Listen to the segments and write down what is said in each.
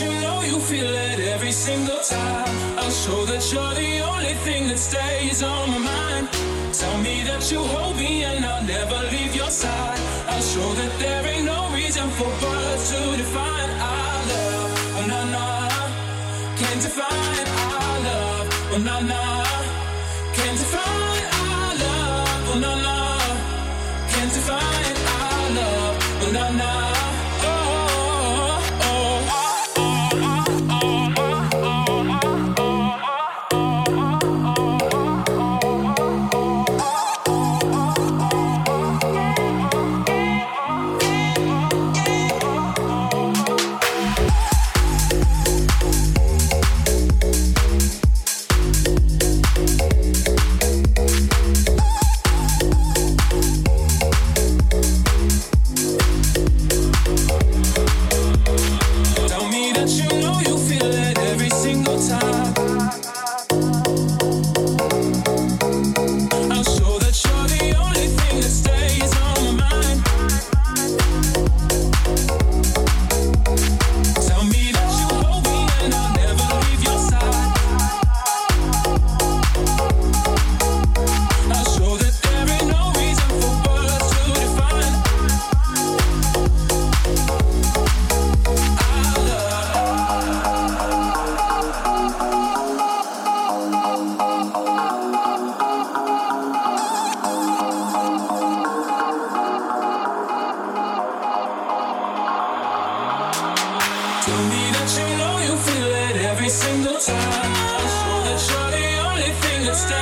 You know you feel it every single time. I'll show that you're the only thing that stays on my mind. Tell me that you hold me and I'll never leave your side. I'll show that there ain't no reason for words to define our love. Oh, nah, nah. Can't define our love. Oh, nah, nah. Sweet sensation.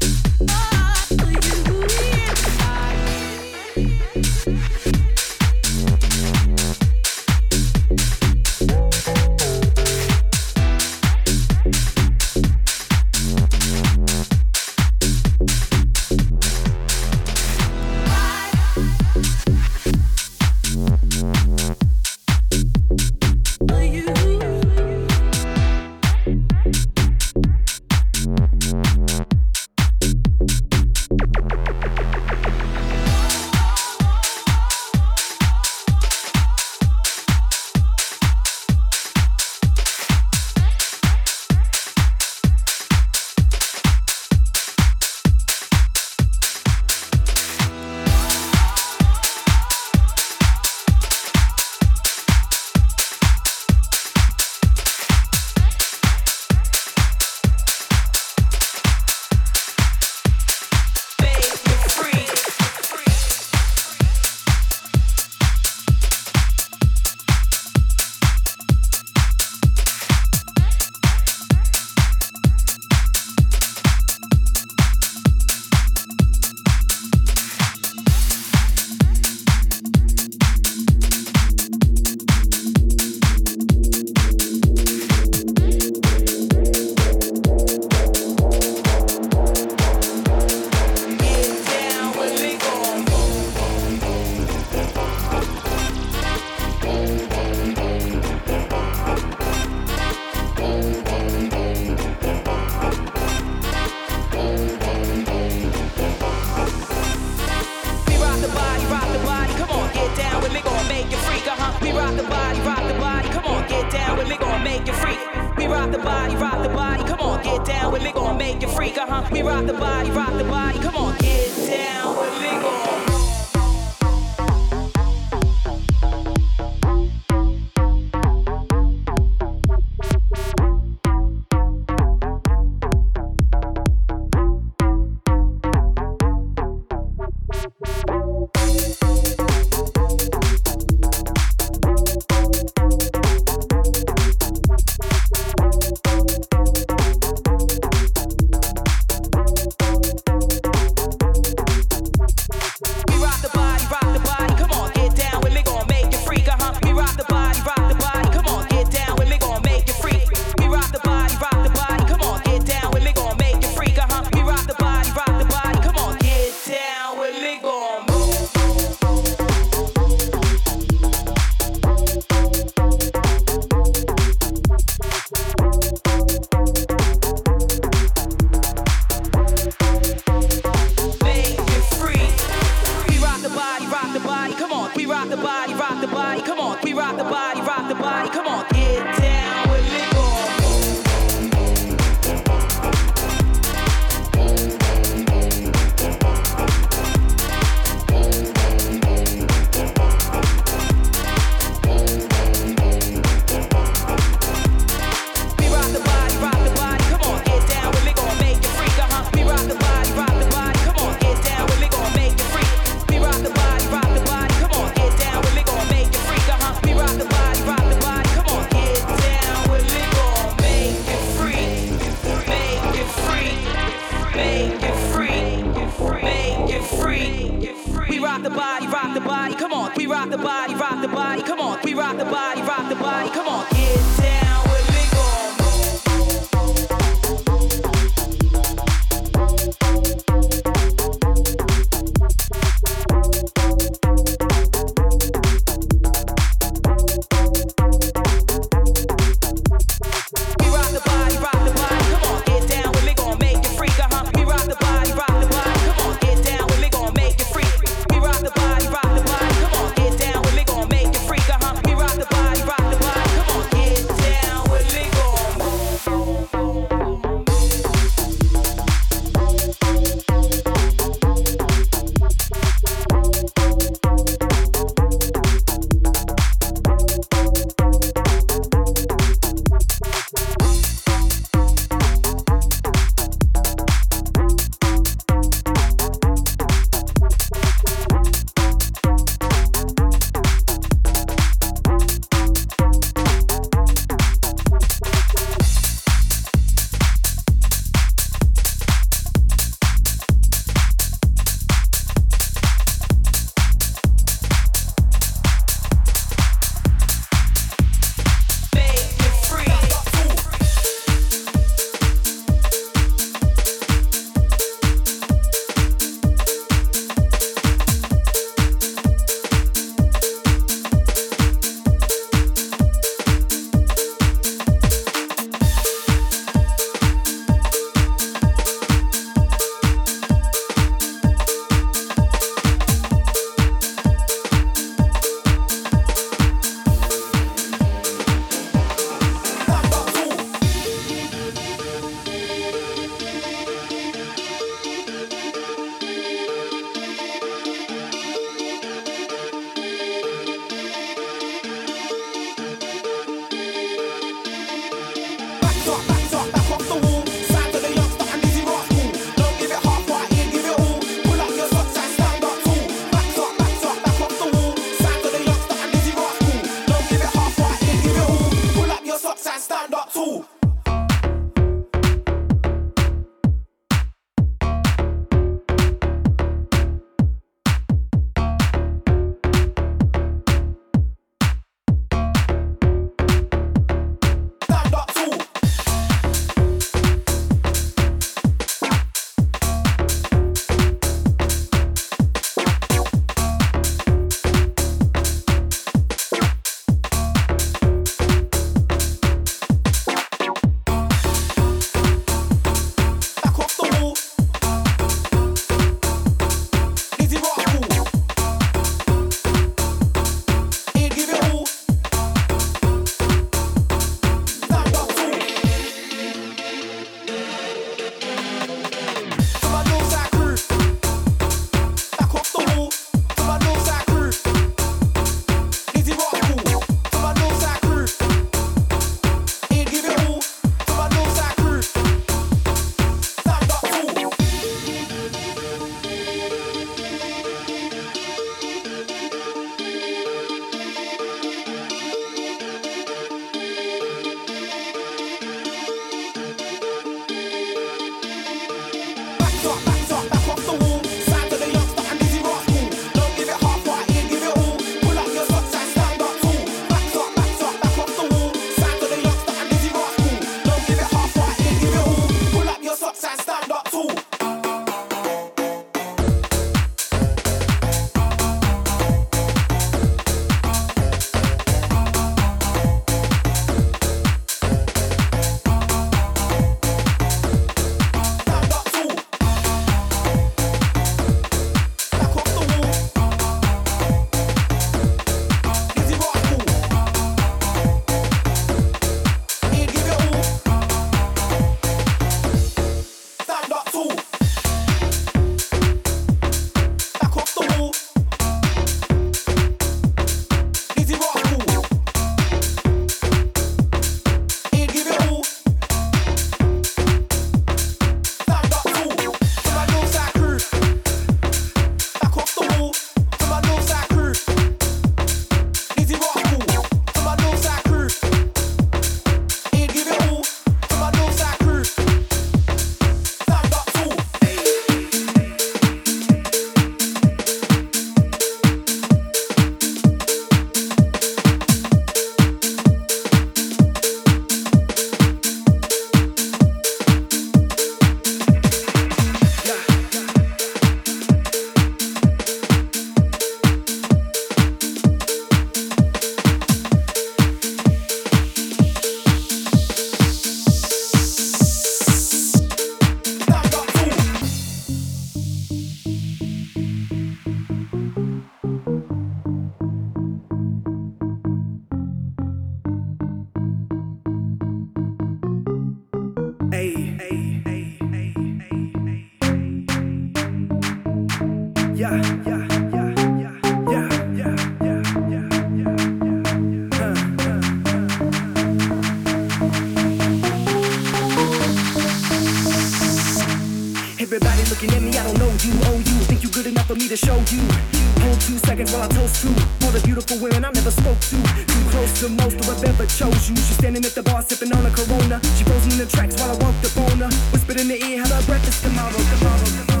you. She's standing at the bar sipping on a Corona. She frozen in the tracks while I walked up on her. Whispered in the ear how her breakfast tomorrow, tomorrow, tomorrow.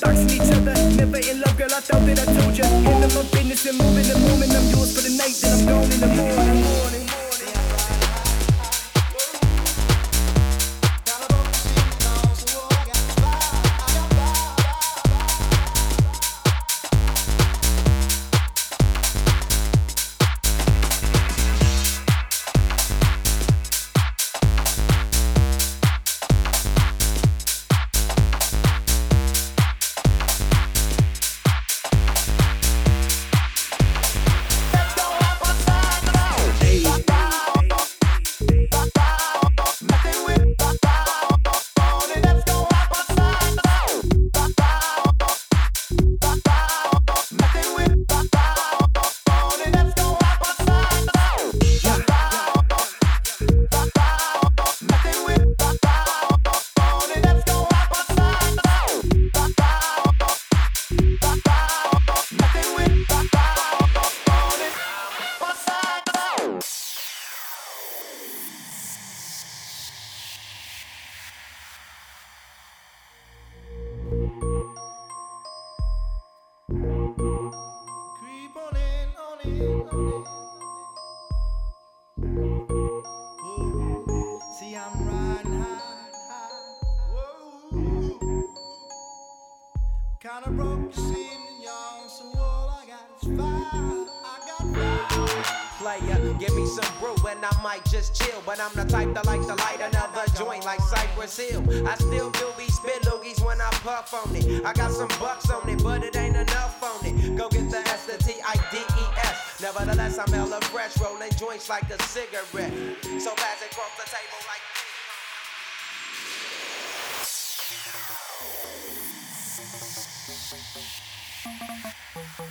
Dark nic Nevertheless, I smell a fresh rolling joints like a cigarette. So pass it across the table like. Thank